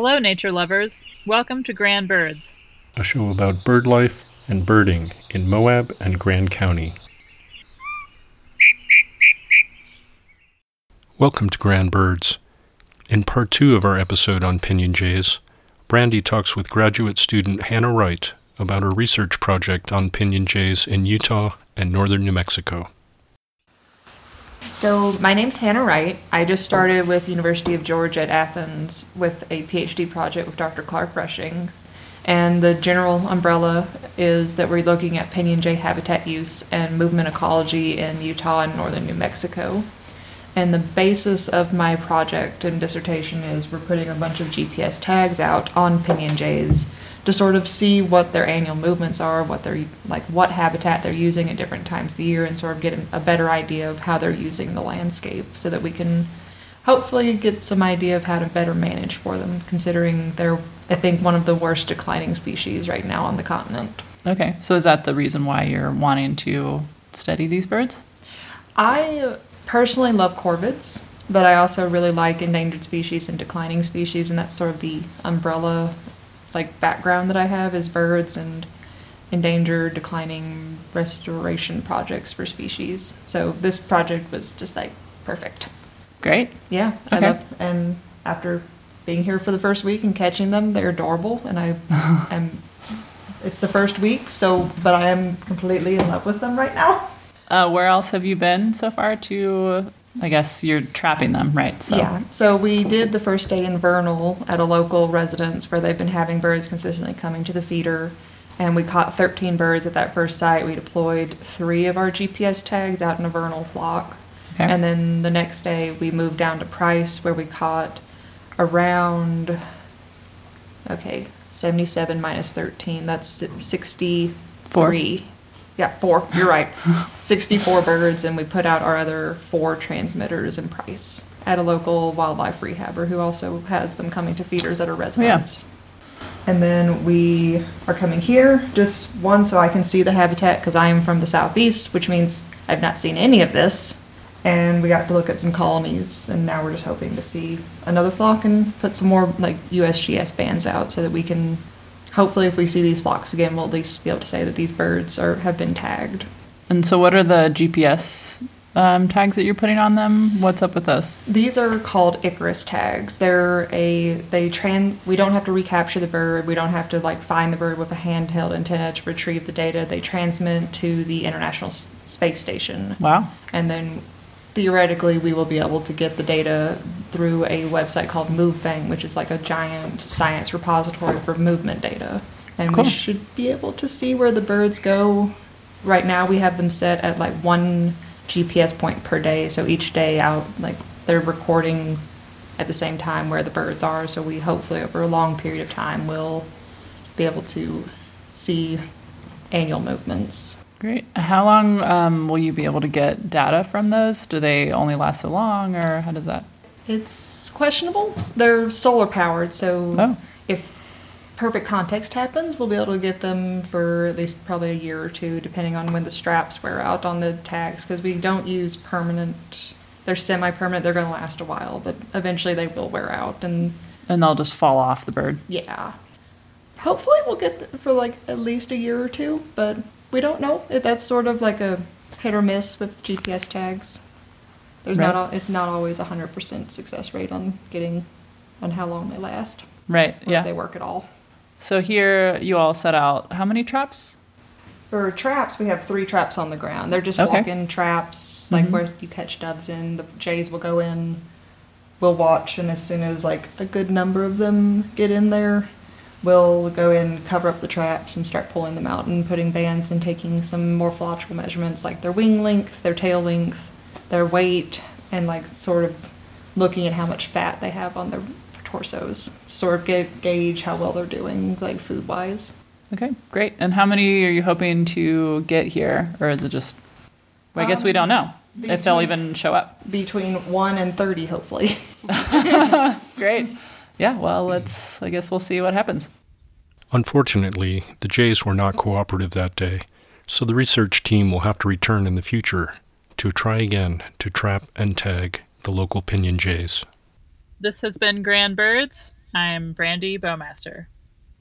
Hello, nature lovers. Welcome to Grand Birds. a show about bird life and birding in Moab and Grand County. Welcome to Grand Birds. In part two of our episode on pinyon jays, Brandy talks with graduate student Hannah Wright about her research project on pinyon jays in Utah and northern New Mexico. So my name's Hannah Wright. I just started with University of Georgia at Athens with a PhD project with Dr. Clark Rushing. And the general umbrella is that we're looking at pinyon jay habitat use and movement ecology in Utah and northern New Mexico. And the basis of my project and dissertation is we're putting a bunch of GPS tags out on pinyon jays to sort of see what their annual movements are, what they're like, what habitat they're using at different times of the year, and sort of get a better idea of how they're using the landscape, so that we can hopefully get some idea of how to better manage for them, considering they're, I think, one of the worst declining species right now on the continent. Okay, so is that the reason why you're wanting to study these birds? I personally love corvids, but I also really like endangered species and declining species, and that's sort of the umbrella like background that I have is birds and endangered, declining restoration projects for species. So this project was just like perfect. Great. Yeah, I love and after being here for the first week and catching them, they're adorable, and I am. It's the first week, so but I am completely in love with them right now. Uh, where else have you been so far to, I guess you're trapping them, right? So, Yeah, so we did the first day in Vernal at a local residence where they've been having birds consistently coming to the feeder. And we caught 13 birds at that first site. We deployed three of our GPS tags out in a Vernal flock. Okay. And then the next day we moved down to Price where we caught around, okay, 77 minus 13. That's 63. Yeah, four. You're right. 64 birds, and we put out our other four transmitters in Price at a local wildlife rehabber who also has them coming to feeders at our residence. Yeah. And then we are coming here, just one so I can see the habitat because I am from the southeast, which means I've not seen any of this. And we got to look at some colonies, and now we're just hoping to see another flock and put some more like USGS bands out so that we can, hopefully, if we see these flocks again, we'll at least be able to say that these birds are have been tagged. And so, what are the GPS um, tags that you're putting on them? What's up with those? These are called Icarus tags. They're a they tran. We don't have to recapture the bird. We don't have to like find the bird with a handheld antenna to retrieve the data. They transmit to the International S- Space Station, Wow. and then theoretically we will be able to get the data through a website called MoveBank, which is like a giant science repository for movement data. And Cool. we should be able to see where the birds go. Right now we have them set at like one GPS point per day, so each day out like they're recording at the same time where the birds are, so we hopefully over a long period of time will be able to see annual movements. Great. How long um, will you be able to get data from those? Do they only last so long, or how does that? It's questionable. They're solar powered, so Oh. if perfect context happens, we'll be able to get them for at least probably a year or two, depending on when the straps wear out on the tags, because we don't use permanent. They're semi-permanent. They're going to last a while, but eventually they will wear out, and And they'll just fall off the bird. yeah. Hopefully, we'll get them for like at least a year or two, but we don't know. It- That's sort of like a hit or miss with GPS tags. There's not Right. al- it's not always a hundred percent success rate on getting on how long they last Right. or Yeah. if they work at all. So here you all set out how many traps? For traps, we have three traps on the ground. They're just Okay. walk-in traps, like Mhm. where you catch doves in. The jays will go in. We'll watch, and as soon as like a good number of them get in there, we'll go in, cover up the traps, and start pulling them out and putting bands and taking some morphological measurements, like their wing length, their tail length, their weight, and like sort of looking at how much fat they have on their torsos, to sort of ga- gauge how well they're doing, like food-wise. Okay, great. And how many are you hoping to get here, or is it just? Well, I guess we don't um, know if they'll even show up. Between one and thirty, hopefully. Great. Yeah. Well, let's. I guess we'll see what happens. Unfortunately, the Jays were not cooperative that day, so the research team will have to return in the future to try again to trap and tag the local pinyon jays. This has been Grand Birds. I'm Brandy Bowmaster.